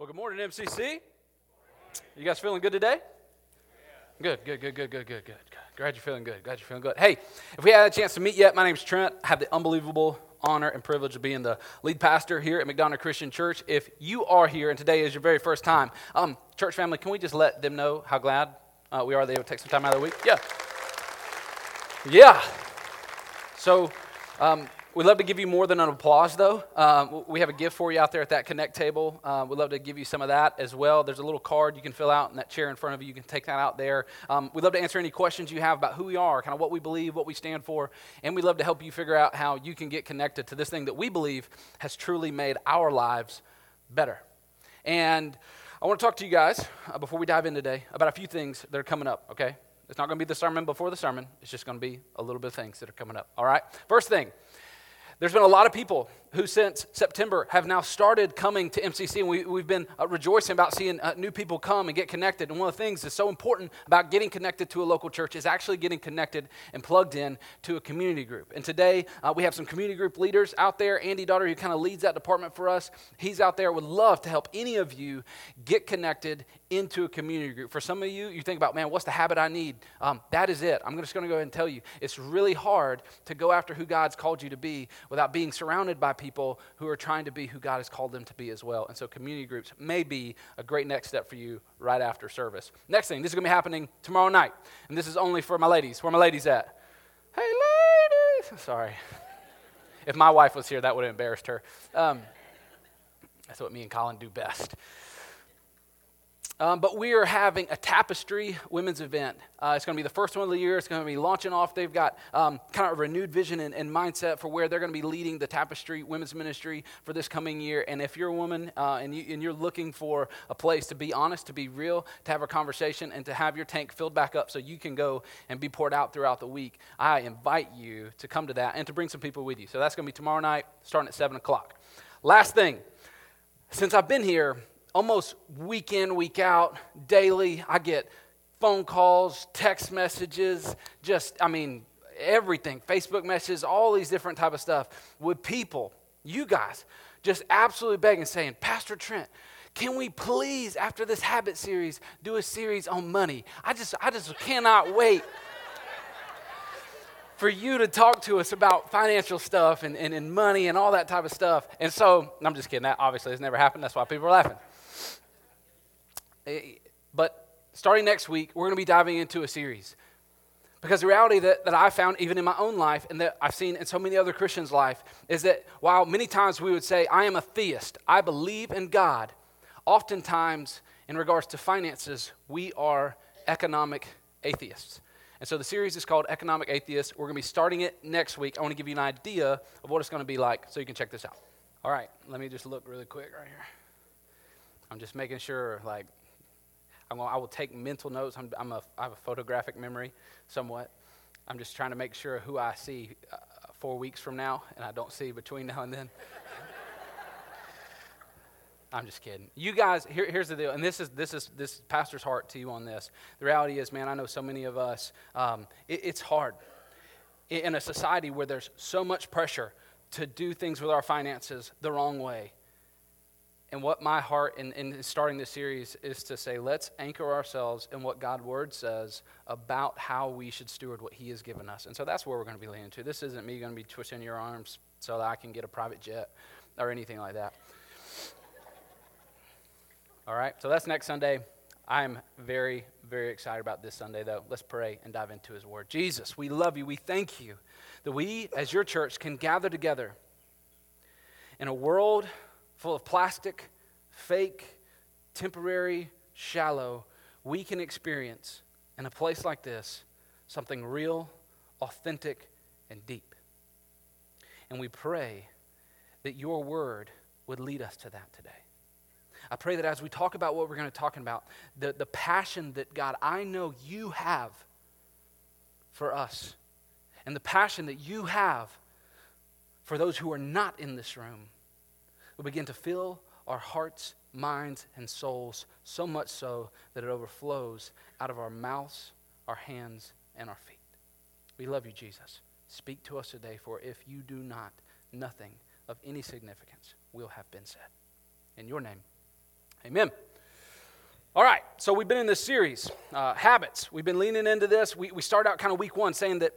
Well, good morning, MCC. You guys feeling good today? Good, good, good, good, good, good, good. Glad you're feeling good. Glad you're feeling good. Hey, if we had a chance to meet yet, my name's Trent. I have the unbelievable honor and privilege of being the lead pastor here at McDonough Christian Church. If you are here and today is your very first time, um, church family, can we just let them know how glad uh, we are they would take some time out of the week? Yeah. Yeah. So, um, We'd love to give you more than an applause, though. Um, we have a gift for you out there at that Connect table. Uh, we'd love to give you some of that as well. There's a little card you can fill out in that chair in front of you. You can take that out there. Um, we'd love to answer any questions you have about who we are, kind of what we believe, what we stand for, and we'd love to help you figure out how you can get connected to this thing that we believe has truly made our lives better. And I want to talk to you guys uh, before we dive in today about a few things that are coming up, okay? It's not going to be the sermon before the sermon. It's just going to be a little bit of things that are coming up, all right? First thing, there's been a lot of people who, since September, have now started coming to MCC, and we, have been uh, rejoicing about seeing uh, new people come and get connected. And one of the things that's so important about getting connected to a local church is actually getting connected and plugged in to a community group. And today, uh, we have some community group leaders out there. Andy Daughter, who kind of leads that department for us, he's out there, would love to help any of you get connected into a community group. For some of you, you think about, man, what's the habit I need? Um, that is it. I'm just going to go ahead and tell you it's really hard to go after who God's called you to be without being surrounded by people who are trying to be who God has called them to be as well. And so, community groups may be a great next step for you right after service. Next thing, this is going to be happening tomorrow night. And this is only for my ladies. Where my ladies at? Hey, ladies! Sorry. If my wife was here, that would have embarrassed her. Um, that's what me and Colin do best. Um, but we are having a tapestry women's event. Uh, it's going to be the first one of the year. It's going to be launching off. They've got um, kind of a renewed vision and, and, mindset for where they're going to be leading the tapestry women's ministry for this coming year. And if you're a woman uh, and, you, and you're looking for a place to be honest, to be real, to have a conversation, and to have your tank filled back up so you can go and be poured out throughout the week, I invite you to come to that and to bring some people with you. So that's going to be tomorrow night, starting at 7 o'clock. Last thing, since I've been here, almost week in, week out, daily, I get phone calls, text messages, just, I mean, everything, Facebook messages, all these different type of stuff with people, you guys, just absolutely begging, saying, Pastor Trent, can we please, after this habit series, do a series on money? I just, I just cannot wait for you to talk to us about financial stuff and, and, and money and all that type of stuff. And so, I'm just kidding. That obviously has never happened. That's why people are laughing. Eh, but starting next week, we're going to be diving into a series. Because the reality that, that I found, even in my own life, and that I've seen in so many other Christians' life, is that while many times we would say, I am a theist, I believe in God, oftentimes, in regards to finances, we are economic atheists. And so the series is called Economic Atheist. We're going to be starting it next week. I want to give you an idea of what it's going to be like so you can check this out. All right, let me just look really quick right here. I'm just making sure, like, I'm I will take mental notes. I'm, I'm a, I have a photographic memory somewhat. I'm just trying to make sure who I see uh, four weeks from now and I don't see between now and then. I'm just kidding. You guys, here, here's the deal, and this is this is this pastor's heart to you on this. The reality is, man, I know so many of us. Um, it, it's hard in a society where there's so much pressure to do things with our finances the wrong way. And what my heart in, in starting this series is to say, let's anchor ourselves in what God's word says about how we should steward what He has given us. And so that's where we're going to be leaning to. This isn't me going to be twisting your arms so that I can get a private jet or anything like that. All right, so that's next Sunday. I'm very, very excited about this Sunday, though. Let's pray and dive into His Word. Jesus, we love you. We thank you that we, as your church, can gather together in a world full of plastic, fake, temporary, shallow, we can experience in a place like this something real, authentic, and deep. And we pray that your word would lead us to that today. I pray that as we talk about what we're going to talk about, the, the passion that God, I know you have for us, and the passion that you have for those who are not in this room will begin to fill our hearts, minds, and souls so much so that it overflows out of our mouths, our hands, and our feet. We love you, Jesus. Speak to us today, for if you do not, nothing of any significance will have been said. In your name, Amen. All right, so we've been in this series, uh, habits. We've been leaning into this. We, we start out kind of week one saying that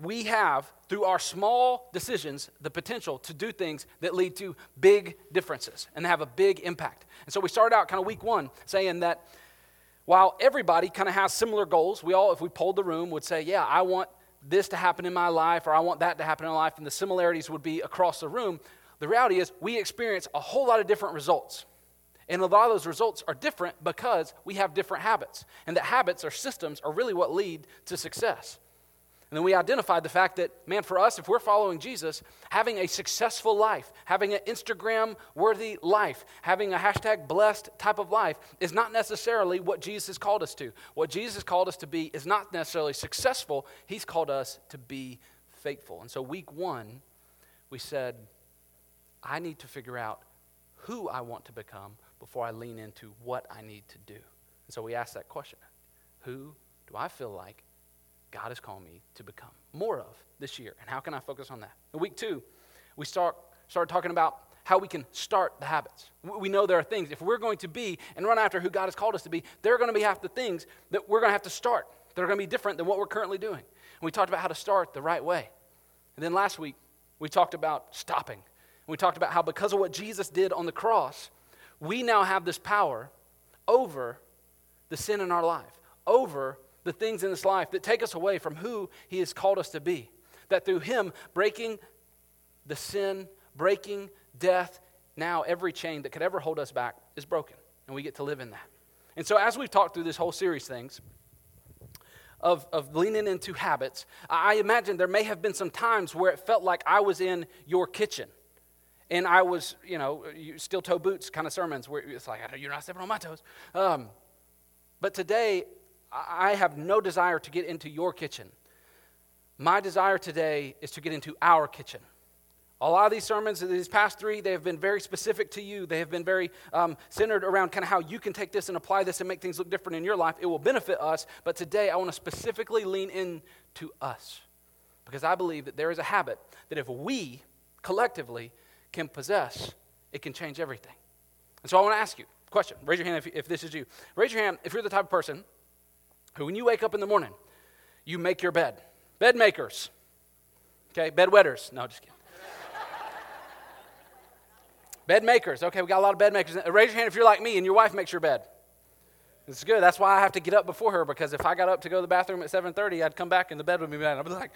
we have, through our small decisions, the potential to do things that lead to big differences and have a big impact. And so we started out kind of week one saying that while everybody kind of has similar goals, we all, if we polled the room, would say, Yeah, I want this to happen in my life, or I want that to happen in my life, and the similarities would be across the room. The reality is, we experience a whole lot of different results. And a lot of those results are different because we have different habits. And that habits or systems are really what lead to success. And then we identified the fact that, man, for us, if we're following Jesus, having a successful life, having an Instagram worthy life, having a hashtag blessed type of life is not necessarily what Jesus has called us to. What Jesus called us to be is not necessarily successful, He's called us to be faithful. And so, week one, we said, I need to figure out who I want to become before I lean into what I need to do. And so, we asked that question Who do I feel like God has called me to become more of this year. And how can I focus on that? In week two, we start, started talking about how we can start the habits. We know there are things, if we're going to be and run after who God has called us to be, there are going to be half the things that we're going to have to start that are going to be different than what we're currently doing. And we talked about how to start the right way. And then last week, we talked about stopping. We talked about how because of what Jesus did on the cross, we now have this power over the sin in our life, over the things in this life that take us away from who He has called us to be. That through Him breaking the sin, breaking death, now every chain that could ever hold us back is broken, and we get to live in that. And so, as we've talked through this whole series, things of, of leaning into habits, I imagine there may have been some times where it felt like I was in your kitchen. And I was, you know, steel toe boots kind of sermons where it's like, you're not stepping on my toes. Um, but today, I have no desire to get into your kitchen. My desire today is to get into our kitchen. A lot of these sermons, these past three, they have been very specific to you. They have been very um, centered around kind of how you can take this and apply this and make things look different in your life. It will benefit us, but today I want to specifically lean in to us because I believe that there is a habit that if we collectively can possess, it can change everything. And so I want to ask you a question. Raise your hand if, if this is you. Raise your hand if you're the type of person when you wake up in the morning, you make your bed. Bed makers. Okay, bed wetters. No, just kidding. bed makers. Okay, we got a lot of bed makers. Raise your hand if you're like me and your wife makes your bed. It's good. That's why I have to get up before her because if I got up to go to the bathroom at 7:30, I'd come back and the bed would be made. I'd be like,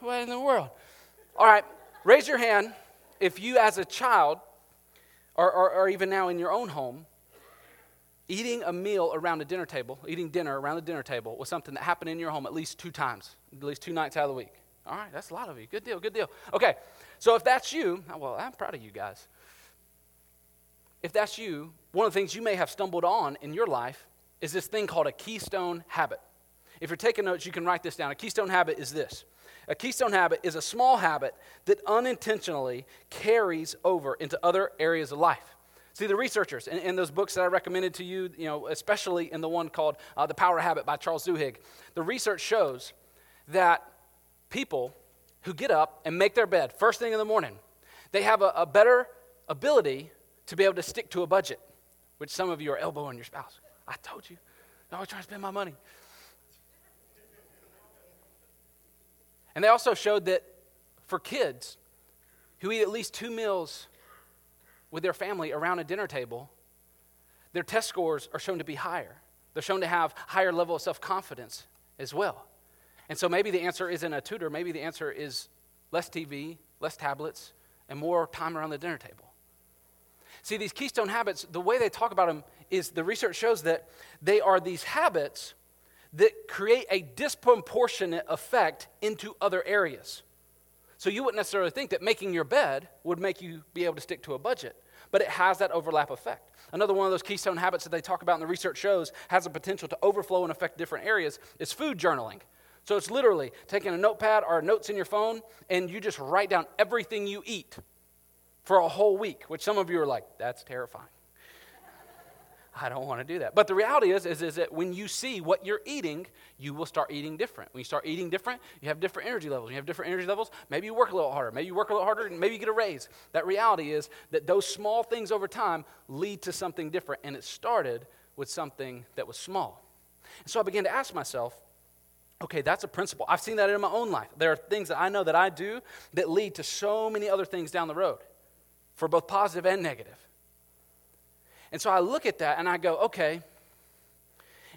"What in the world?" All right, raise your hand if you, as a child, or, or, or even now in your own home, eating a meal around a dinner table, eating dinner around the dinner table was something that happened in your home at least two times, at least two nights out of the week. All right, that's a lot of you. Good deal, good deal. Okay, so if that's you, well, I'm proud of you guys. If that's you, one of the things you may have stumbled on in your life is this thing called a keystone habit. If you're taking notes, you can write this down. A keystone habit is this a keystone habit is a small habit that unintentionally carries over into other areas of life. See, the researchers in, in, those books that I recommended to you, you know, especially in the one called uh, The Power Habit by Charles Duhigg, the research shows that people who get up and make their bed first thing in the morning, they have a, a better ability to be able to stick to a budget, which some of you are elbowing your spouse. I told you, I was trying to spend my money. And they also showed that for kids who eat at least two meals with their family around a dinner table, their test scores are shown to be higher. They're shown to have higher level of self-confidence as well. And so maybe the answer isn't a tutor, maybe the answer is less TV, less tablets, and more time around the dinner table. See, these keystone habits, the way they talk about them is the research shows that they are these habits that create a disproportionate effect into other areas. So you wouldn't necessarily think that making your bed would make you be able to stick to a budget, but it has that overlap effect. Another one of those keystone habits that they talk about in the research shows has the potential to overflow and affect different areas is food journaling. So it's literally taking a notepad or notes in your phone and you just write down everything you eat for a whole week, which some of you are like, that's terrifying. I don't want to do that. But the reality is, is, is that when you see what you're eating, you will start eating different. When you start eating different, you have different energy levels. When you have different energy levels, maybe you work a little harder. Maybe you work a little harder, and maybe you get a raise. That reality is that those small things over time lead to something different. And it started with something that was small. And so I began to ask myself, okay, that's a principle. I've seen that in my own life. There are things that I know that I do that lead to so many other things down the road for both positive and negative. And so I look at that and I go, okay,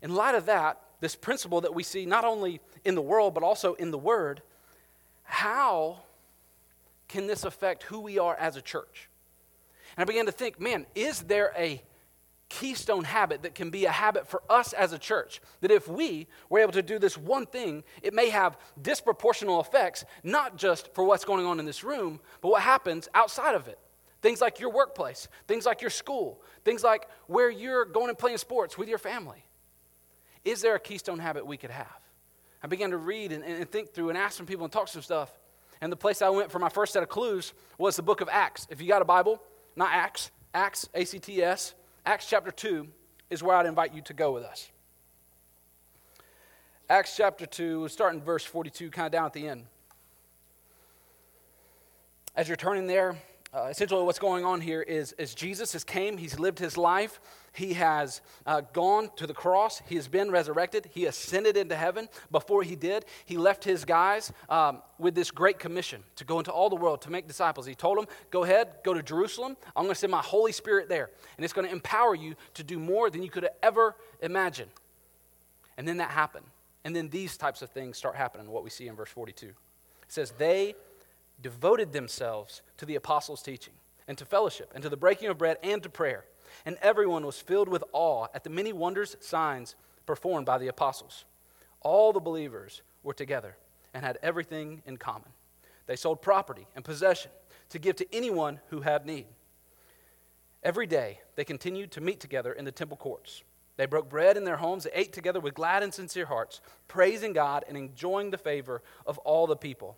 in light of that, this principle that we see not only in the world but also in the Word, how can this affect who we are as a church? And I began to think, man, is there a keystone habit that can be a habit for us as a church? That if we were able to do this one thing, it may have disproportional effects, not just for what's going on in this room, but what happens outside of it. Things like your workplace, things like your school, things like where you're going and playing sports with your family. Is there a keystone habit we could have? I began to read and, and think through and ask some people and talk some stuff. And the place I went for my first set of clues was the book of Acts. If you got a Bible, not Acts, Acts, A C T S, Acts chapter 2 is where I'd invite you to go with us. Acts chapter 2, starting verse 42, kind of down at the end. As you're turning there, uh, essentially what's going on here is, is jesus has came he's lived his life he has uh, gone to the cross he has been resurrected he ascended into heaven. Before he did he left his guys um, with this great commission to go into all the world to make disciples. He told them go ahead go to jerusalem. I'm going to send my holy spirit there and it's going to empower you to do more than you could ever imagine and then that happened. And then these types of things start happening what we see in verse 42 it says they devoted themselves to the apostles' teaching and to fellowship and to the breaking of bread and to prayer. And everyone was filled with awe at the many wonders, signs performed by the apostles. All the believers were together and had everything in common. They sold property and possession to give to anyone who had need. Every day they continued to meet together in the temple courts. They broke bread in their homes, they ate together with glad and sincere hearts, praising God and enjoying the favor of all the people.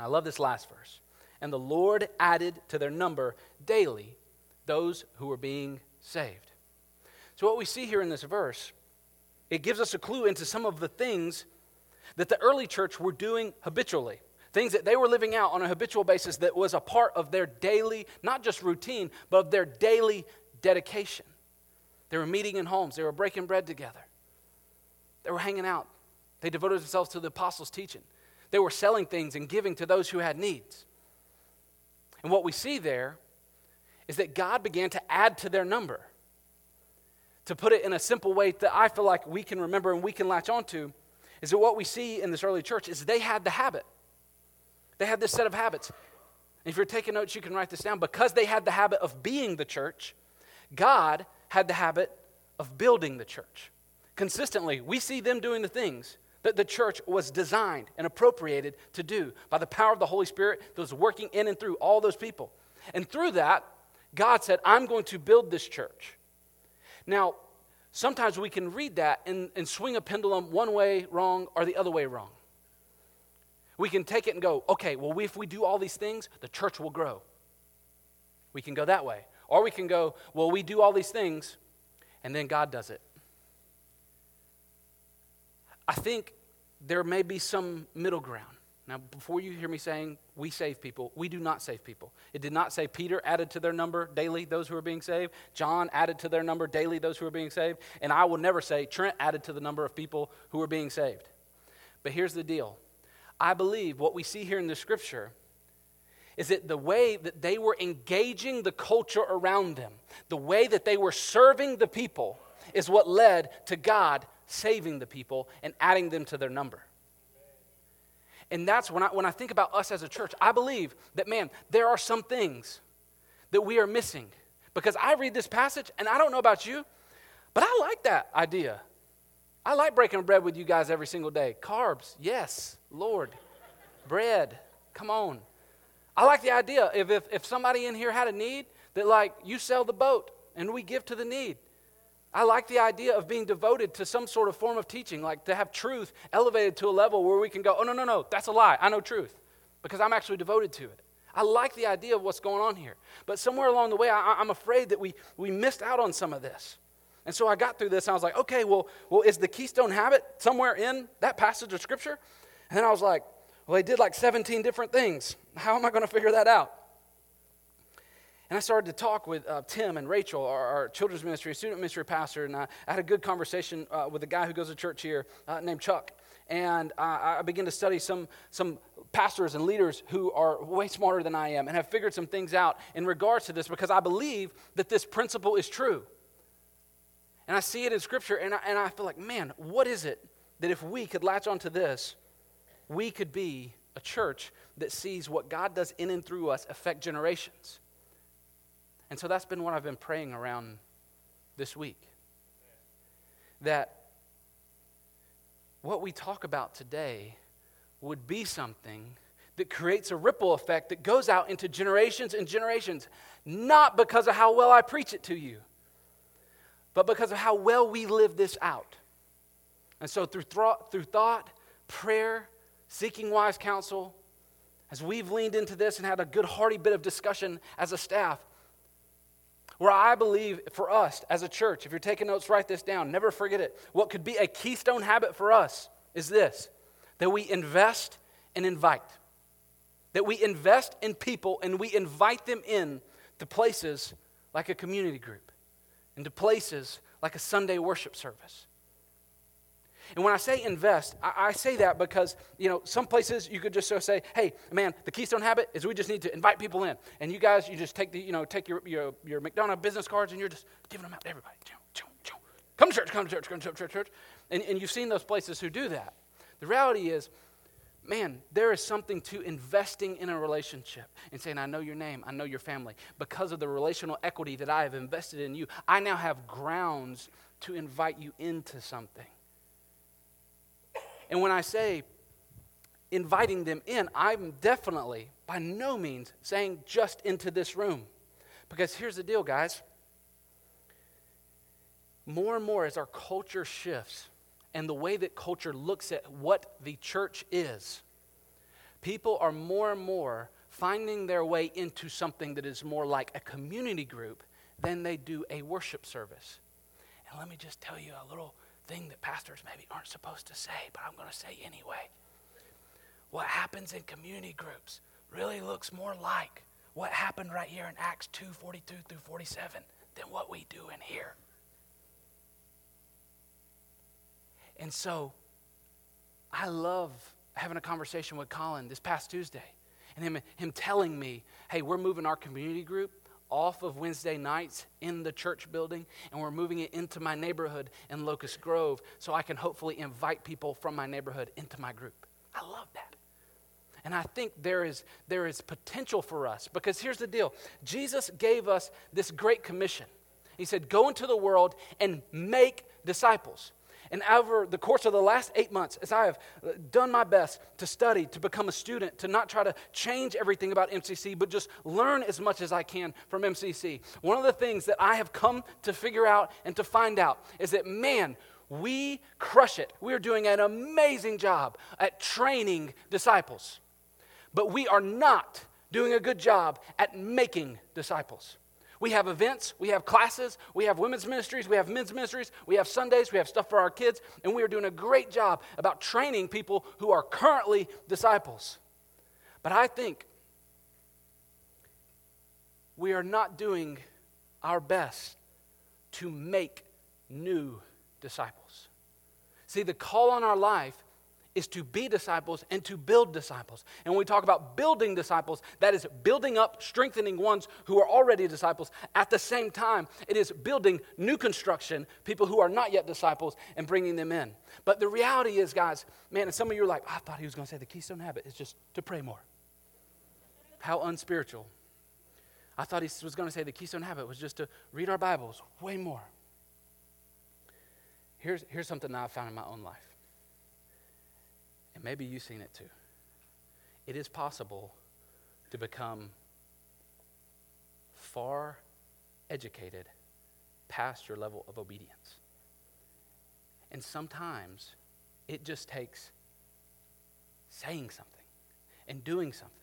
I love this last verse. And the Lord added to their number daily those who were being saved. So, what we see here in this verse, it gives us a clue into some of the things that the early church were doing habitually. Things that they were living out on a habitual basis that was a part of their daily, not just routine, but of their daily dedication. They were meeting in homes, they were breaking bread together, they were hanging out, they devoted themselves to the apostles' teaching. They were selling things and giving to those who had needs. And what we see there is that God began to add to their number. To put it in a simple way that I feel like we can remember and we can latch onto, is that what we see in this early church is they had the habit. They had this set of habits. And if you're taking notes, you can write this down. Because they had the habit of being the church, God had the habit of building the church. Consistently, we see them doing the things that the church was designed and appropriated to do by the power of the Holy Spirit that was working in and through all those people. And through that, God said, I'm going to build this church. Now, sometimes we can read that and, and swing a pendulum one way wrong or the other way wrong. We can take it and go, okay, well, if we do all these things, the church will grow. We can go that way. Or we can go, well, we do all these things, and then God does it. I think there may be some middle ground. Now, before you hear me saying we save people, we do not save people. It did not say Peter added to their number daily those who are being saved, John added to their number daily those who are being saved, and I will never say Trent added to the number of people who are being saved. But here's the deal I believe what we see here in the scripture is that the way that they were engaging the culture around them, the way that they were serving the people, is what led to God saving the people and adding them to their number. And that's when I, when I think about us as a church, I believe that, man, there are some things that we are missing. Because I read this passage, and I don't know about you, but I like that idea. I like breaking bread with you guys every single day. Carbs, yes, Lord. bread, come on. I like the idea if, if, if somebody in here had a need, that like you sell the boat and we give to the need. I like the idea of being devoted to some sort of form of teaching, like to have truth elevated to a level where we can go, oh, no, no, no, that's a lie. I know truth because I'm actually devoted to it. I like the idea of what's going on here. But somewhere along the way, I, am afraid that we, we missed out on some of this. And so I got through this and I was like, okay, well, well, is the keystone habit somewhere in that passage of scripture? And then I was like, well, they did like 17 different things. How am I going to figure that out? And I started to talk with uh, Tim and Rachel, our, our, children's ministry, student ministry pastor, and I, I had a good conversation uh, with a guy who goes to church here uh, named Chuck. And I began to study some, some pastors and leaders who are way smarter than I am and have figured some things out in regards to this because I believe that this principle is true. And I see it in Scripture, and I, and I feel like, man, what is it that if we could latch onto this, we could be a church that sees what God does in and through us affect generations? And so that's been what I've been praying around this week. That what we talk about today would be something that creates a ripple effect that goes out into generations and generations, not because of how well I preach it to you, but because of how well we live this out. And so, through, thought, through thought, prayer, seeking wise counsel, as we've leaned into this and had a good, hearty bit of discussion as a staff, where I believe for us as a church, if you're taking notes, write this down, never forget it. What could be a keystone habit for us is this that we invest and invite. That we invest in people and we invite them in to places like a community group, into places like a Sunday worship service, and when I say invest, I, I, say that because, you know, some places you could just so say, hey, man, the keystone habit is we just need to invite people in. And you guys, you just take the, you know, take your, your, your business cards and you're just giving them out to everybody. Come to church, come to church, come to church, church, church. And, and you've seen those places who do that. The reality is, man, there is something to investing in a relationship and saying, I know your name, I know your family. Because of the relational equity that I have invested in you, I now have grounds to invite you into something. And when I say inviting them in, I'm definitely, by no means, saying just into this room. Because here's the deal, guys. More and more as our culture shifts and the way that culture looks at what the church is, people are more and more finding their way into something that is more like a community group than they do a worship service. And let me just tell you a little thing that pastors maybe aren't supposed to say, but I'm going to say anyway. What happens in community groups really looks more like what happened right here in Acts 2 42 through 47 than what we do in here. And so I love having a conversation with Colin this past Tuesday and him, him telling me, hey, we're moving our community group off of Wednesday nights in the church building, and we're moving it into my neighborhood in Locust Grove so I can hopefully invite people from my neighborhood into my group. I love that. And I think there is, there is potential for us because here's the deal Jesus gave us this great commission. He said, Go into the world and make disciples. And over the course of the last eight months, as I have done my best to study, to become a student, to not try to change everything about MCC, but just learn as much as I can from MCC, one of the things that I have come to figure out and to find out is that, man, we crush it. We're doing an amazing job at training disciples, but we are not doing a good job at making disciples. We have events, we have classes, we have women's ministries, we have men's ministries, we have Sundays, we have stuff for our kids, and we are doing a great job about training people who are currently disciples. But I think we are not doing our best to make new disciples. See, the call on our life is to be disciples and to build disciples. And when we talk about building disciples, that is building up, strengthening ones who are already disciples. At the same time, it is building new construction, people who are not yet disciples, and bringing them in. But the reality is, guys, man, and some of you are like, I thought he was going to say the keystone habit is just to pray more. How unspiritual. I thought he was going to say the keystone habit was just to read our Bibles way more. Here's, here's something that I found in my own life and maybe you've seen it too. It is possible to become far educated past your level of obedience. And sometimes it just takes saying something and doing something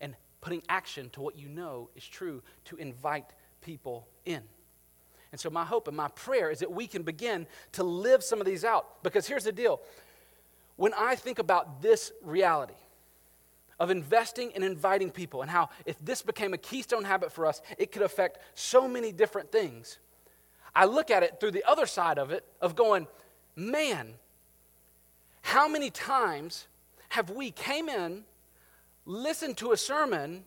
and putting action to what you know is true to invite people in. And so, my hope and my prayer is that we can begin to live some of these out. Because here's the deal when I think about this reality, of investing and inviting people, and how if this became a keystone habit for us, it could affect so many different things. I look at it through the other side of it, of going, man, how many times have we came in, listened to a sermon,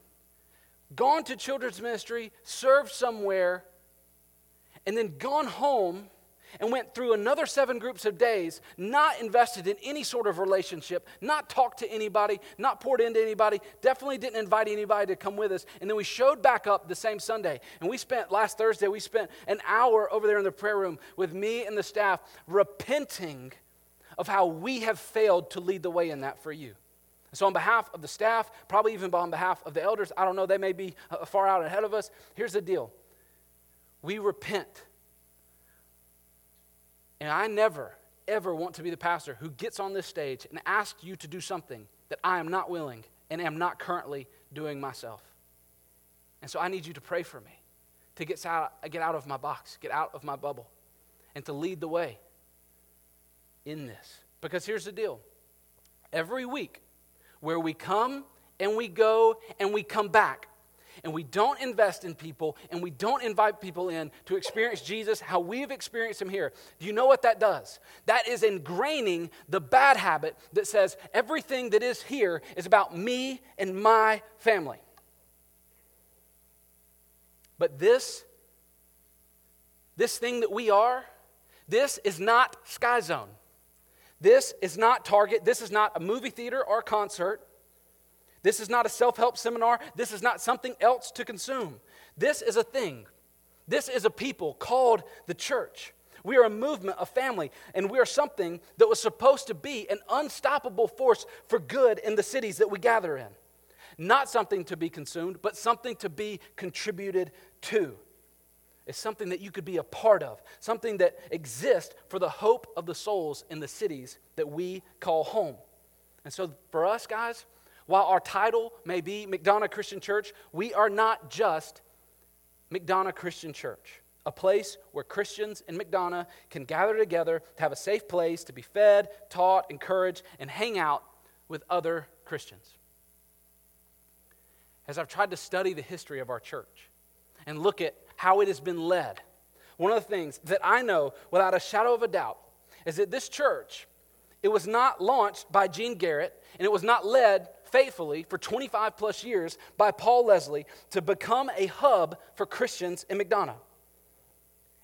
gone to children's ministry, served somewhere, and then gone home and went through another seven groups of days, not invested in any sort of relationship, not talked to anybody, not poured into anybody, definitely didn't invite anybody to come with us. And then we showed back up the same Sunday. And we spent, last Thursday, we spent an hour over there in the prayer room with me and the staff repenting of how we have failed to lead the way in that for you. So, on behalf of the staff, probably even on behalf of the elders, I don't know, they may be uh, far out ahead of us. Here's the deal we repent. And I never, ever want to be the pastor who gets on this stage and asks you to do something that I am not willing and am not currently doing myself. And so I need you to pray for me to get out, get out of my box, get out of my bubble, and to lead the way in this. Because here's the deal every week, where we come and we go and we come back, and we don't invest in people and we don't invite people in to experience Jesus how we've experienced him here, do you know what that does? That is ingraining the bad habit that says everything that is here is about me and my family. But this, this thing that we are, this is not Sky Zone. This is not Target. This is not a movie theater or concert. This is not a self help seminar. This is not something else to consume. This is a thing. This is a people called the church. We are a movement, a family, and we are something that was supposed to be an unstoppable force for good in the cities that we gather in. Not something to be consumed, but something to be contributed to. It's something that you could be a part of, something that exists for the hope of the souls in the cities that we call home. And so, for us, guys, while our title may be McDonough Christian Church, we are not just McDonough Christian Church, a place where Christians in McDonough can gather together to have a safe place to be fed, taught, encouraged, and hang out with other Christians. As I've tried to study the history of our church and look at how it has been led, one of the things that I know without a shadow of a doubt is that this church, it was not launched by Gene Garrett and it was not led faithfully for 25 plus years by Paul Leslie to become a hub for Christians in McDonough.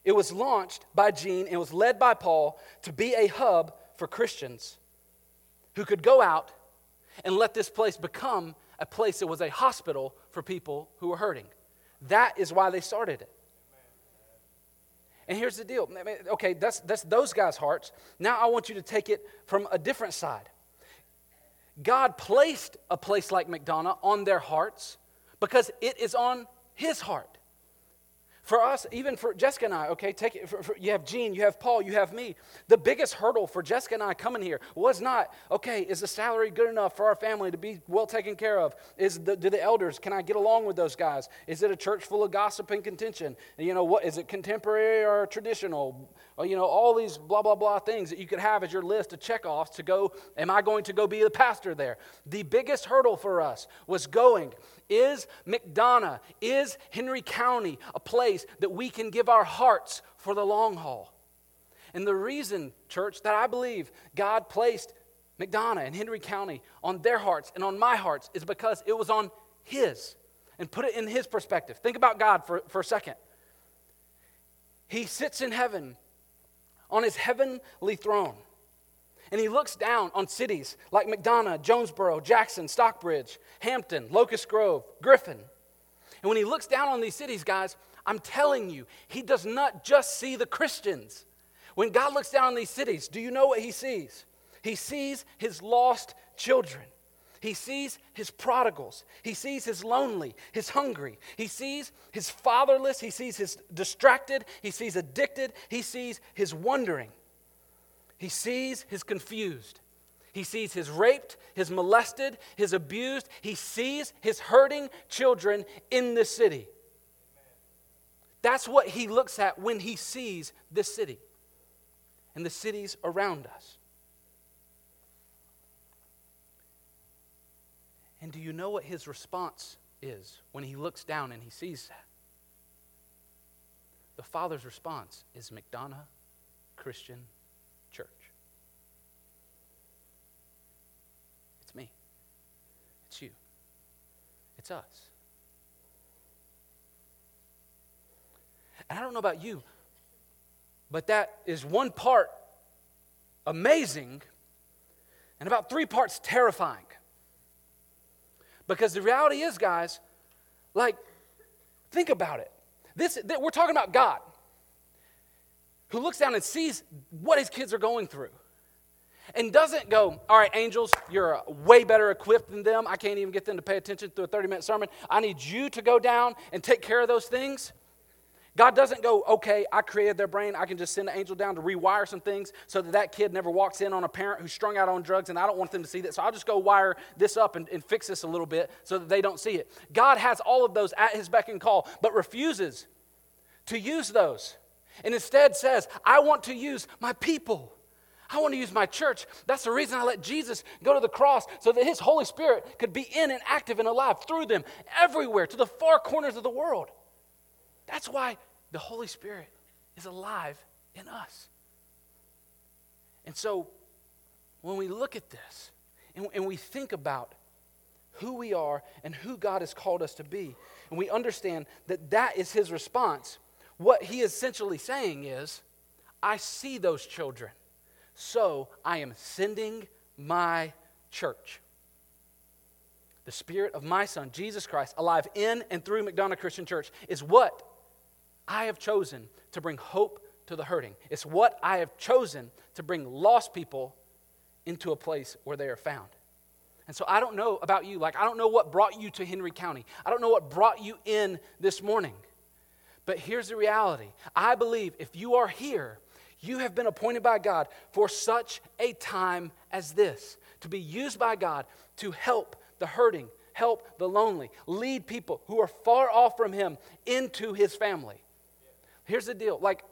It was launched by Gene and was led by Paul to be a hub for Christians who could go out and let this place become a place that was a hospital for people who were hurting. That is why they started it. And here's the deal. Okay, that's, that's those guys' hearts. Now I want you to take it from a different side. God placed a place like McDonough on their hearts because it is on His heart. For us, even for Jessica and I, okay, take it. For, for, you have Gene, you have Paul, you have me. The biggest hurdle for Jessica and I coming here was not, okay, is the salary good enough for our family to be well taken care of? Is the, do the elders, can I get along with those guys? Is it a church full of gossip and contention? You know, what is it contemporary or traditional? Or, you know, all these blah, blah, blah things that you could have as your list of checkoffs to go, am I going to go be the pastor there? The biggest hurdle for us was going is McDonough, is Henry County a place that we can give our hearts for the long haul? And the reason, church, that I believe God placed McDonough and Henry County on their hearts and on my hearts is because it was on His. And put it in His perspective. Think about God for, for a second. He sits in heaven on His heavenly throne and he looks down on cities like McDonough, Jonesboro, Jackson, Stockbridge, Hampton, Locust Grove, Griffin. And when he looks down on these cities, guys, I'm telling you, he does not just see the Christians. When God looks down on these cities, do you know what he sees? He sees his lost children. He sees his prodigals. He sees his lonely, his hungry. He sees his fatherless. He sees his distracted. He sees addicted. He sees his wandering. He sees his confused. He sees his raped, his molested, his abused. He sees his hurting children in this city. That's what he looks at when he sees this city and the cities around us. And do you know what his response is when he looks down and he sees that? The Father's response is McDonough Christian Church. It's me. It's you. It's us. And I don't know about you, but that is one part amazing and about three parts terrifying. Because the reality is, guys, like, think about it. This, we're talking about God who looks down and sees what his kids are going through and doesn't go, All right, angels, you're way better equipped than them. I can't even get them to pay attention through a 30 minute sermon. I need you to go down and take care of those things. God doesn't go, okay, I created their brain. I can just send an angel down to rewire some things so that that kid never walks in on a parent who's strung out on drugs and I don't want them to see that. So I'll just go wire this up and, and fix this a little bit so that they don't see it. God has all of those at his beck and call, but refuses to use those. And instead says, I want to use my people. I want to use my church. That's the reason I let Jesus go to the cross so that his Holy Spirit could be in and active and alive through them everywhere to the far corners of the world. That's why the Holy Spirit is alive in us. And so, when we look at this and, and we think about who we are and who God has called us to be, and we understand that that is His response, what He is essentially saying is, I see those children, so I am sending my church. The Spirit of my Son, Jesus Christ, alive in and through McDonough Christian Church, is what I have chosen to bring hope to the hurting. It's what I have chosen to bring lost people into a place where they are found. And so I don't know about you. Like, I don't know what brought you to Henry County. I don't know what brought you in this morning. But here's the reality I believe if you are here, you have been appointed by God for such a time as this to be used by God to help the hurting, help the lonely, lead people who are far off from Him into His family. Here's the deal like,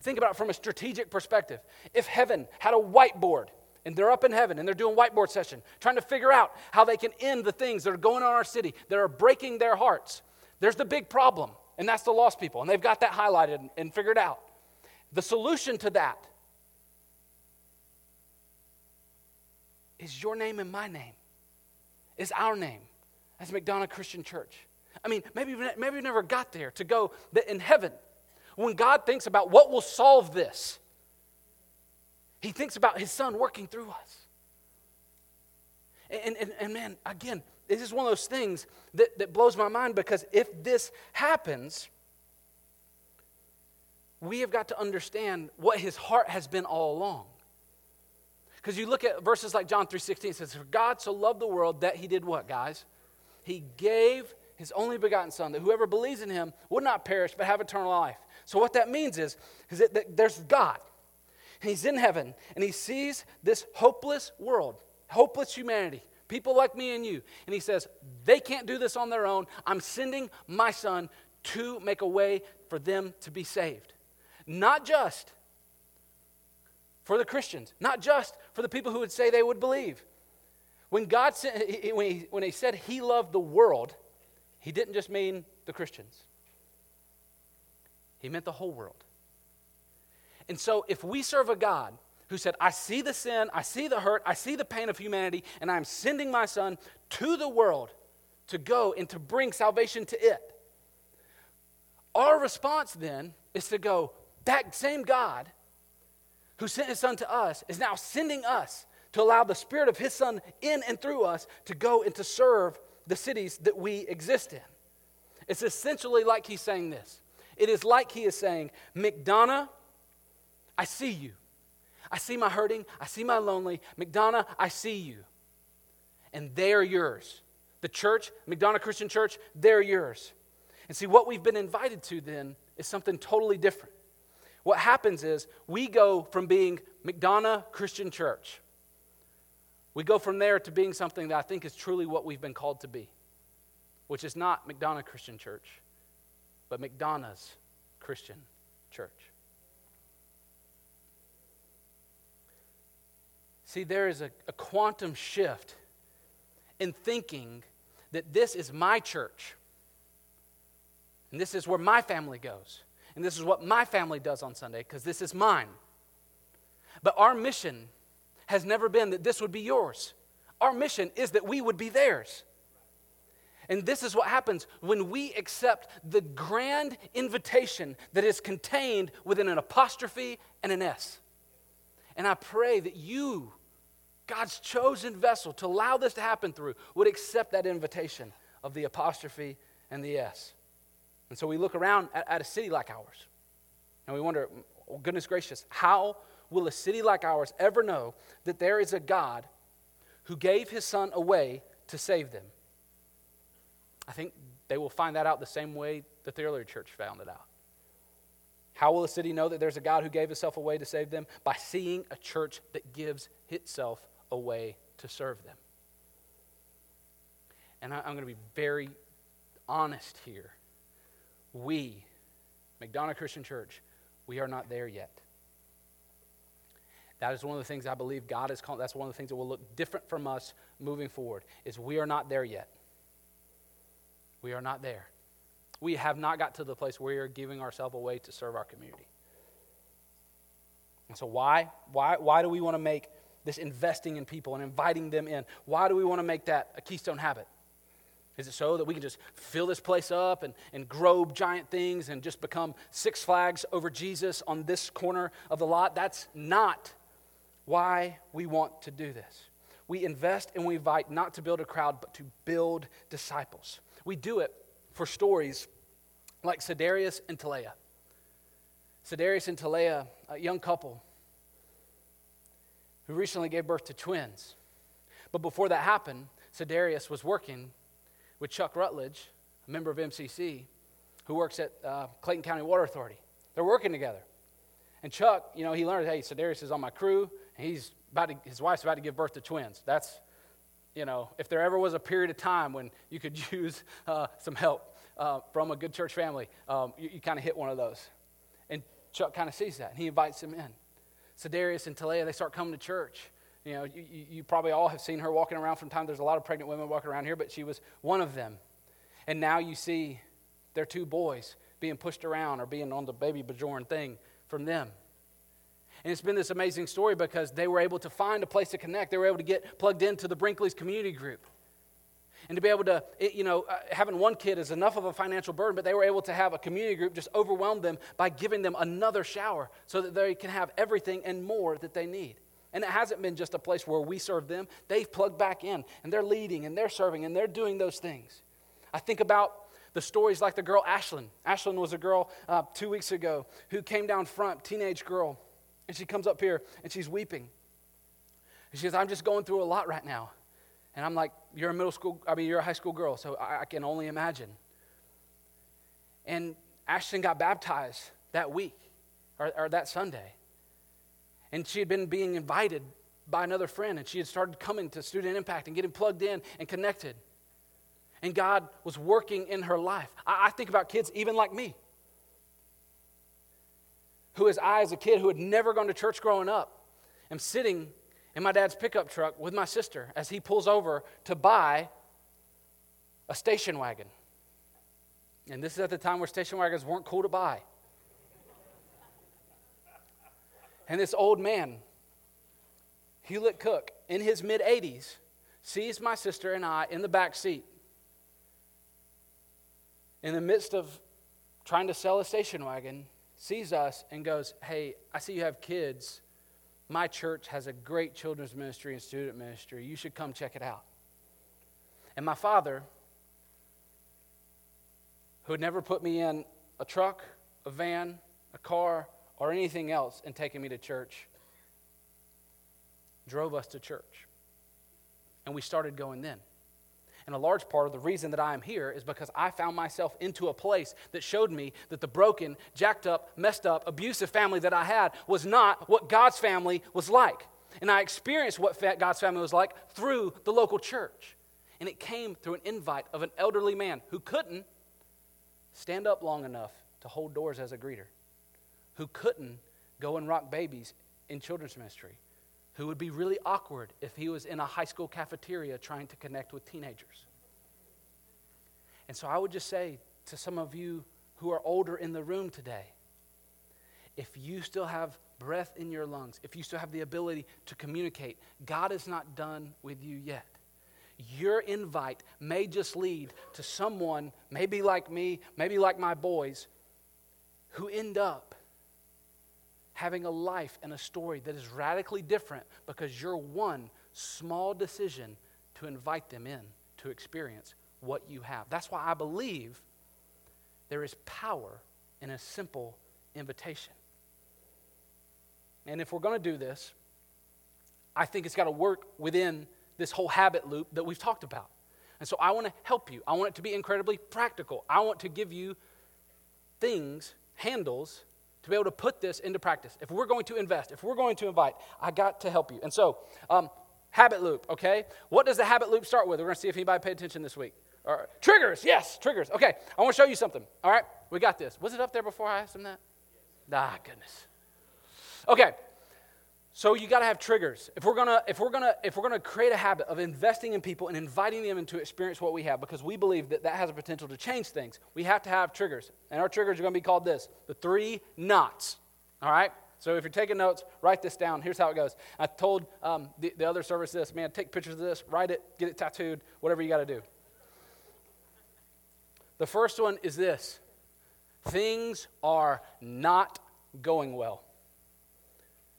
think about it from a strategic perspective. If heaven had a whiteboard, and they're up in heaven and they're doing whiteboard session, trying to figure out how they can end the things that are going on in our city that are breaking their hearts. There's the big problem, and that's the lost people, and they've got that highlighted and figured out. The solution to that is your name and my name, is our name as McDonough Christian Church. I mean, maybe, maybe we never got there to go that in heaven when God thinks about what will solve this, He thinks about His Son working through us. And, and, and man, again, this is one of those things that, that blows my mind because if this happens, we have got to understand what his heart has been all along. Because you look at verses like John 3.16, it says, For God so loved the world that he did what, guys? He gave his only begotten Son, that whoever believes in him would not perish but have eternal life. So, what that means is, is that there's God, and He's in heaven, and He sees this hopeless world, hopeless humanity, people like me and you. And He says, They can't do this on their own. I'm sending my Son to make a way for them to be saved. Not just for the Christians, not just for the people who would say they would believe. When God sent, when he, when he said He loved the world, He didn't just mean the Christians. He meant the whole world. And so, if we serve a God who said, I see the sin, I see the hurt, I see the pain of humanity, and I'm sending my son to the world to go and to bring salvation to it, our response then is to go, that same God who sent his son to us is now sending us to allow the spirit of his son in and through us to go and to serve the cities that we exist in. It's essentially like he's saying this it is like he is saying, McDonough, I see you. I see my hurting. I see my lonely. McDonough, I see you. And they are yours. The church, McDonough Christian Church, they're yours. And see, what we've been invited to then is something totally different. What happens is we go from being McDonough Christian Church, we go from there to being something that I think is truly what we've been called to be, which is not McDonough Christian Church, but McDonough's Christian Church. See, there is a, a quantum shift in thinking that this is my church. And this is where my family goes. And this is what my family does on Sunday because this is mine. But our mission has never been that this would be yours. Our mission is that we would be theirs. And this is what happens when we accept the grand invitation that is contained within an apostrophe and an S. And I pray that you, God's chosen vessel to allow this to happen through, would accept that invitation of the apostrophe and the S. And so we look around at, at a city like ours and we wonder, oh, goodness gracious, how will a city like ours ever know that there is a God who gave his son away to save them? I think they will find that out the same way that the earlier church found it out. How will a city know that there's a God who gave himself away to save them? By seeing a church that gives itself away to serve them. And I, am going to be very honest here. We, McDonough Christian Church, we are not there yet. That is one of the things I believe God is calling. That's one of the things that will look different from us moving forward. Is we are not there yet. We are not there. We have not got to the place where we are giving ourselves away to serve our community. And so, why? Why, why do we want to make this investing in people and inviting them in? Why do we want to make that a keystone habit? Is it so that we can just fill this place up and, and grow giant things and just become six flags over Jesus on this corner of the lot? That's not why we want to do this. We invest and we invite not to build a crowd, but to build disciples. We do it for stories like Cedarius and Talea. Cedarius and Talea, a young couple who recently gave birth to twins. But before that happened, Cedarius was working with Chuck Rutledge, a member of MCC, who works at uh, Clayton County Water Authority. They're working together. And Chuck, you know, he learned, hey, Cedarius is on my crew, and he's about to, his wife's about to give birth to twins. That's you know, if there ever was a period of time when you could use uh, some help uh, from a good church family, um, you, you kind of hit one of those. And Chuck kind of sees that, and he invites him in. Cedarius and Talea, they start coming to church. You know, you, you probably all have seen her walking around from time. There's a lot of pregnant women walking around here, but she was one of them. And now you see their two boys being pushed around or being on the Baby Björn thing from them. And it's been this amazing story because they were able to find a place to connect. They were able to get plugged into the Brinkley's community group. And to be able to, you know, uh, having one kid is enough of a financial burden, but they were able to have a community group just overwhelm them by giving them another shower so that they can have everything and more that they need. And it hasn't been just a place where we serve them. They've plugged back in and they're leading and they're serving and they're doing those things. I think about the stories like the girl Ashlyn. Ashlyn was a girl uh, two weeks ago who came down front, teenage girl, and she comes up here and she's weeping. And she says, I'm just going through a lot right now. And I'm like, You're a middle school, I mean, you're a high school girl, so I, I can only imagine. And Ashlyn got baptized that week or, or that Sunday. And she had been being invited by another friend, and she had started coming to Student Impact and getting plugged in and connected. And God was working in her life. I, I think about kids even like me who, as I, as a kid who had never gone to church growing up, am sitting in my dad's pickup truck with my sister as he pulls over to buy a station wagon. And this is at the time where station wagons weren't cool to buy. And this old man, Hewlett Cook, in his mid 80s, sees my sister and I in the back seat. In the midst of trying to sell a station wagon, sees us and goes, Hey, I see you have kids. My church has a great children's ministry and student ministry. You should come check it out. And my father, who had never put me in a truck, a van, a car, or anything else and taking me to church, drove us to church. And we started going then. And a large part of the reason that I am here is because I found myself into a place that showed me that the broken, jacked up, messed up, abusive family that I had was not what God's family was like. And I experienced what God's family was like through the local church. And it came through an invite of an elderly man who couldn't stand up long enough to hold doors as a greeter, who couldn't go and rock babies in children's ministry, who would be really awkward if he was in a high school cafeteria trying to connect with teenagers. And so I would just say to some of you who are older in the room today, if you still have breath in your lungs, if you still have the ability to communicate, God is not done with you yet. Your invite may just lead to someone, maybe like me, maybe like my boys, who end up having a life and a story that is radically different because you're one small decision to invite them in to experience what you have. That's why I believe there is power in a simple invitation. And if we're going to do this, I think it's got to work within this whole habit loop that we've talked about. And so I want to help you. I want it to be incredibly practical. I want to give you things, handles, to be able to put this into practice. If we're going to invest, if we're going to invite, I got to help you. And so, um, habit loop, okay? What does the habit loop start with? We're going to see if anybody paid attention this week. Triggers, yes, triggers. Okay, I want to show you something. All right, we got this. Was it up there before I asked him that? Ah, goodness. Okay, so you got to have triggers. If we're gonna, if we're gonna, if we're gonna create a habit of investing in people and inviting them into experience what we have, because we believe that that has a potential to change things, we have to have triggers. And our triggers are going to be called this: the three nots. All right. So if you're taking notes, write this down. Here's how it goes. I told um, the, the other service this: man, take pictures of this, write it, get it tattooed, whatever you got to do. The first one is this: things are not going well.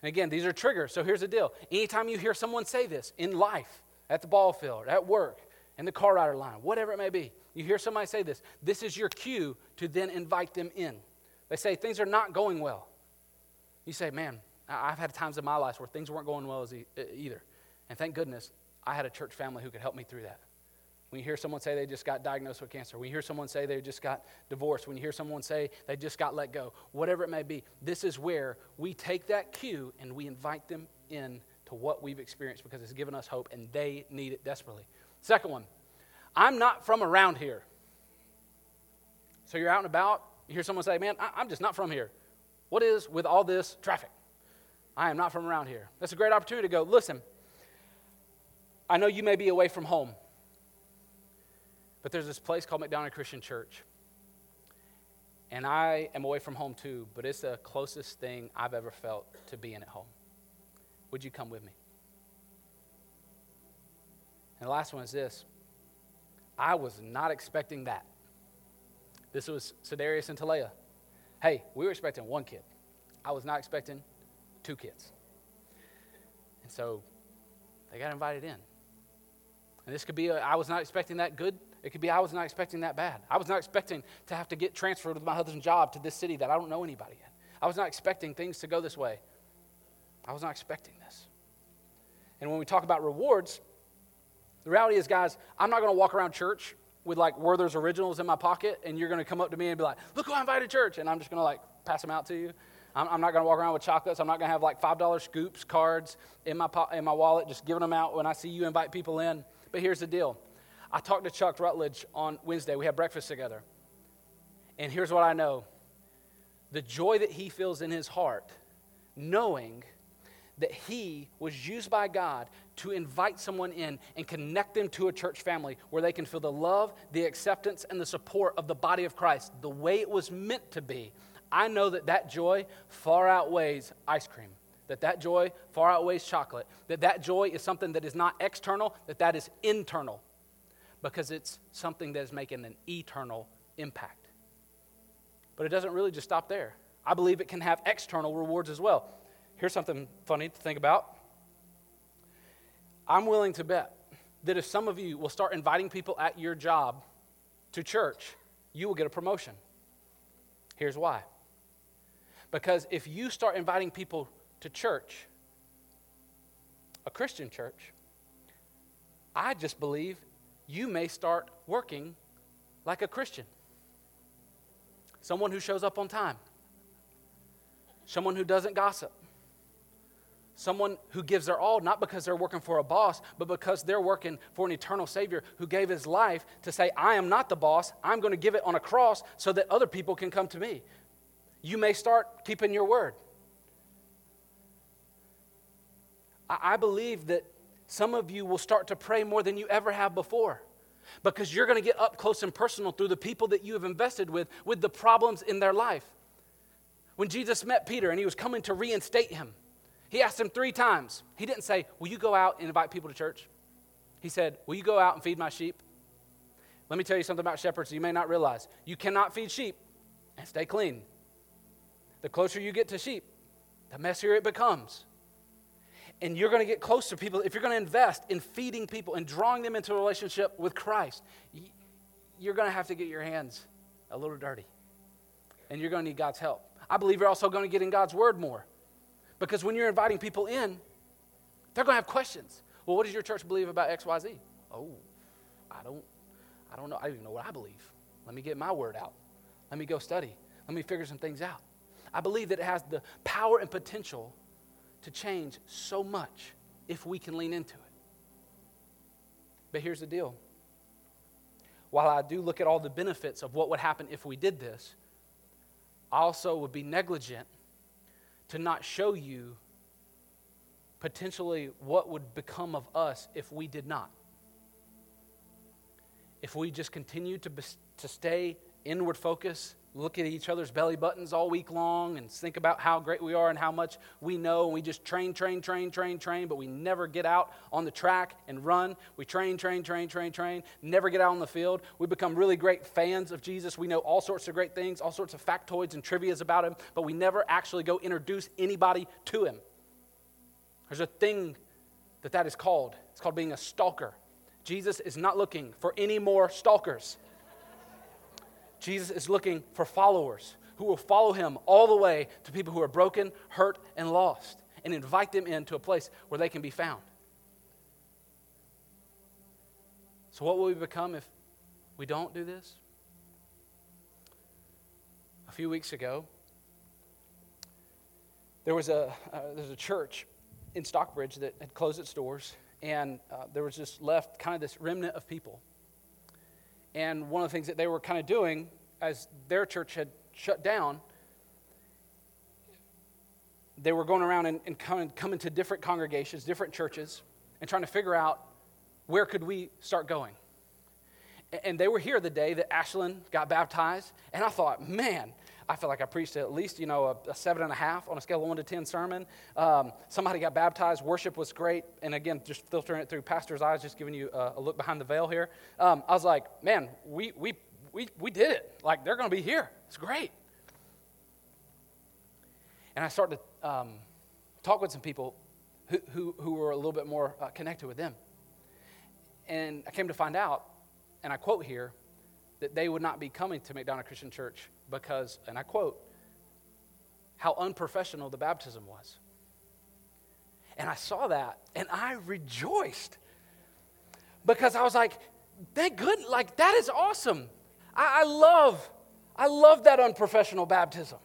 And again, these are triggers. So here's the deal. Anytime you hear someone say this in life, at the ball field, at work, in the car rider line, whatever it may be, you hear somebody say this, this is your cue to then invite them in. They say things are not going well. You say, man, I've had times in my life where things weren't going well either. And thank goodness I had a church family who could help me through that. When you hear someone say they just got diagnosed with cancer, you hear someone say they just got divorced, when you hear someone say they just got let go, whatever it may be, this is where we take that cue and we invite them in to what we've experienced because it's given us hope and they need it desperately. Second one, I'm not from around here. So you're out and about, you hear someone say, Man, I- am just not from here. What is with all this traffic? I am not from around here. That's a great opportunity to go, Listen, I know you may be away from home. But there's this place called McDonough Christian Church. And I am away from home too, but it's the closest thing I've ever felt to being at home. Would you come with me? And the last one is this I was not expecting that. This was Cedarius and Talea. Hey, we were expecting one kid. I was not expecting two kids. And so they got invited in. And this could be, I was not expecting that good it could be I was not expecting that bad. I was not expecting to have to get transferred with my husband's job to this city that I don't know anybody in. I was not expecting things to go this way. I was not expecting this. And when we talk about rewards, the reality is, guys, I'm not going to walk around church with like Werther's originals in my pocket, and you're going to come up to me and be like, "Look who I invited to church," and I'm just going to like pass them out to you. I'm, I'm not going to walk around with chocolates. I'm not going to have like five dollar scoops cards in my po- in my wallet, just giving them out when I see you invite people in. But here's the deal: I talked to Chuck Rutledge on Wednesday. We had breakfast together. And here's what I know the joy that he feels in his heart, knowing that he was used by God to invite someone in and connect them to a church family where they can feel the love, the acceptance, and the support of the body of Christ the way it was meant to be. I know that that joy far outweighs ice cream. That that joy far outweighs chocolate. That that joy is something that is not external, that that is internal because it's something that is making an eternal impact. But it doesn't really just stop there. I believe it can have external rewards as well. Here's something funny to think about. I'm willing to bet that if some of you will start inviting people at your job to church, you will get a promotion. Here's why. Because if you start inviting people to church, a Christian church, I just believe you may start working like a Christian. Someone who shows up on time, someone who doesn't gossip, Someone who gives their all, not because they're working for a boss, but because they're working for an eternal Savior who gave his life to say, I am not the boss. I'm going to give it on a cross so that other people can come to me. You may start keeping your word. I believe that some of you will start to pray more than you ever have before because you're going to get up close and personal through the people that you have invested with, with the problems in their life. When Jesus met Peter and he was coming to reinstate him, he asked him three times. He didn't say, Will you go out and invite people to church? He said, Will you go out and feed my sheep? Let me tell you something about shepherds you may not realize. You cannot feed sheep and stay clean. The closer you get to sheep, the messier it becomes. And you're going to get close to people. If you're going to invest in feeding people and drawing them into a relationship with Christ, you're going to have to get your hands a little dirty. And you're going to need God's help. I believe you're also going to get in God's word more. Because when you're inviting people in, they're going to have questions. Well, what does your church believe about XYZ? Oh, I don't, I don't know. I don't even know what I believe. Let me get my word out. Let me go study. Let me figure some things out. I believe that it has the power and potential to change so much if we can lean into it. But here's the deal. While I do look at all the benefits of what would happen if we did this, I also would be negligent to not show you potentially what would become of us if we did not. If we just continued to, to stay inward focus, look at each other's belly buttons all week long and think about how great we are and how much we know, and we just train, train, train, train, train, but we never get out on the track and run. We train, train, train, train, train, never get out on the field. We become really great fans of Jesus. We know all sorts of great things, all sorts of factoids and trivias about him, but we never actually go introduce anybody to him. There's a thing that that is called. It's called being a stalker. Jesus is not looking for any more stalkers. Jesus is looking for followers who will follow him all the way to people who are broken, hurt, and lost and invite them into a place where they can be found. So, what will we become if we don't do this? A few weeks ago, there was a, uh, was a church in Stockbridge that had closed its doors, and uh, there was just left kind of this remnant of people and one of the things that they were kind of doing as their church had shut down, they were going around and, and coming, coming to different congregations, different churches, and trying to figure out where could we start going. And they were here the day that Ashlyn got baptized, and I thought, man, I feel like I preached at least, you know, a, a seven and a half on a scale of one to 10 sermon. Um, somebody got baptized. Worship was great. And again, just filtering it through pastor's eyes, just giving you a, a look behind the veil here. Um, I was like, man, we, we, we, we did it. Like, they're going to be here. It's great. And I started to um, talk with some people who, who, who were a little bit more uh, connected with them. And I came to find out, and I quote here, that they would not be coming to McDonough Christian Church because, and I quote, how unprofessional the baptism was. And I saw that and I rejoiced because I was like, thank good, like that is awesome. I, I love, I love that unprofessional baptism.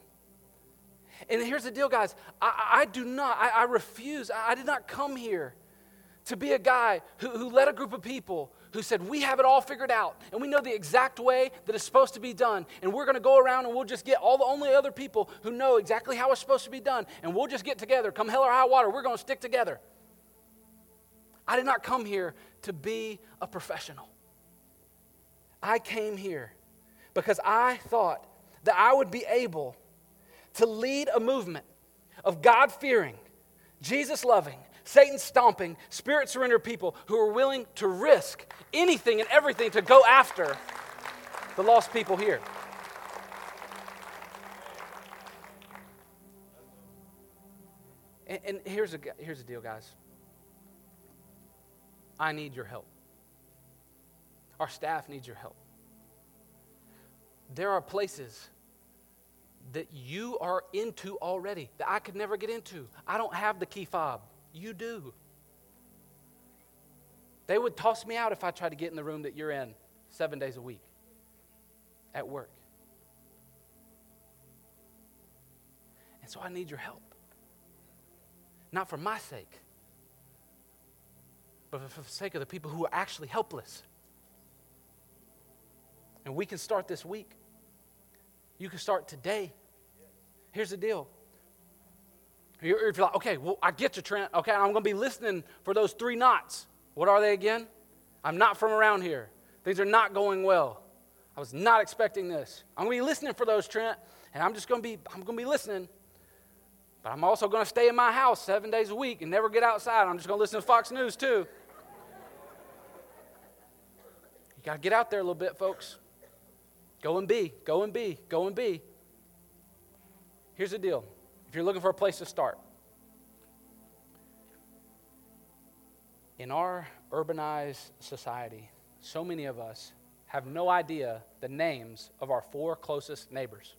And here's the deal, guys. I, I do not, I, I refuse. I, I, did not come here to be a guy who, who led a group of people who said, We have it all figured out, and we know the exact way that it's supposed to be done, and we're going to go around and we'll just get all the only other people who know exactly how it's supposed to be done, and we'll just get together. Come hell or high water, we're going to stick together. I did not come here to be a professional. I came here because I thought that I would be able to lead a movement of God fearing, Jesus loving, Satan stomping, spirit surrender people who are willing to risk anything and everything to go after the lost people here. And, and here's, a, here's the deal, guys. I need your help. Our staff needs your help. There are places that you are into already that I could never get into. I don't have the key fob. You do. They would toss me out if I tried to get in the room that you're in seven days a week at work. And so I need your help. not for my sake, but for the sake of the people who are actually helpless. And we can start this week. You can start today. Here's the deal. If you're like, okay, well, I get you, Trent. Okay, I'm going to be listening for those three nots. What are they again? I'm not from around here. Things are not going well. I was not expecting this. I'm going to be listening for those, Trent, and I'm just going to be, I'm going to be listening. But I'm also going to stay in my house seven days a week and never get outside. I'm just going to listen to Fox News, too. You got to get out there a little bit, folks. Go and be, go and be, go and be. Here's the deal if you're looking for a place to start, in our urbanized society, so many of us have no idea the names of our four closest neighbors.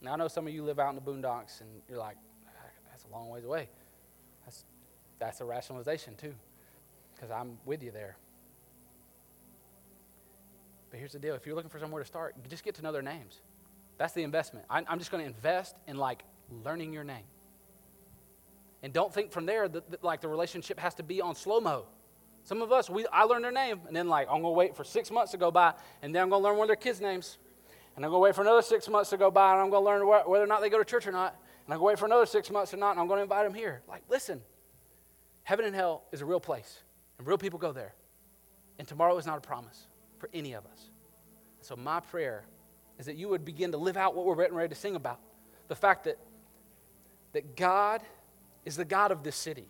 Now, I know some of you live out in the boondocks and you're like, ah, that's a long ways away. That's, that's a rationalization, too, because I'm with you there. But here's the deal if you're looking for somewhere to start, just get to know their names. That's the investment. I'm, just going to invest in like learning your name. And don't think from there that, that like the relationship has to be on slow mo. Some of us, we, I learned their name, and then like I'm gonna wait for six months to go by, and then I'm gonna learn one of their kids' names, and I'm gonna wait for another six months to go by, and I'm gonna learn wh- whether or not they go to church or not, and I'm gonna wait for another six months or not, and I'm gonna invite them here. Like, listen, heaven and hell is a real place, and real people go there, and tomorrow is not a promise for any of us. So my prayer is that you would begin to live out what we're getting ready to sing about, the fact that that God is the God of this city.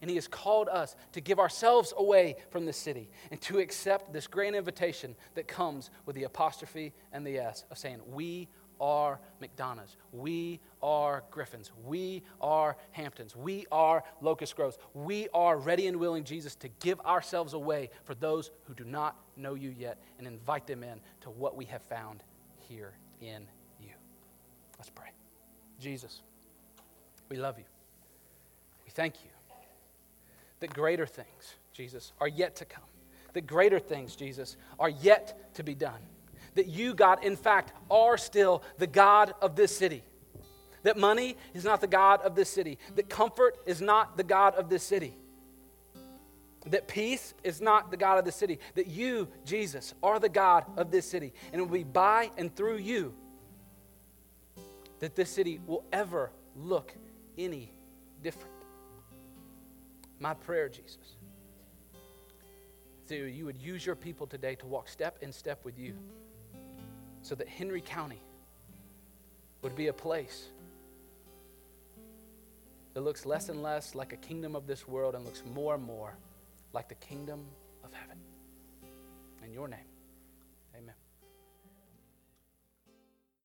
And He has called us to give ourselves away from this city and to accept this grand invitation that comes with the apostrophe and the S of saying, We are McDonough's. We are Griffins. We are Hamptons. We are Locust Groves. We are ready and willing, Jesus, to give ourselves away for those who do not know you yet and invite them in to what we have found here in you. Let's pray. Jesus, we love you. We thank you that greater things, Jesus, are yet to come. That greater things, Jesus, are yet to be done. That you, God, in fact, are still the God of this city. That money is not the God of this city. That comfort is not the God of this city. That peace is not the God of the city. That you, Jesus, are the God of this city. And it will be by and through you that this city will ever look any different. My prayer, Jesus, that you would use your people today to walk step in step with you so that Henry County would be a place that looks less and less like a kingdom of this world and looks more and more like the kingdom of heaven. In your name.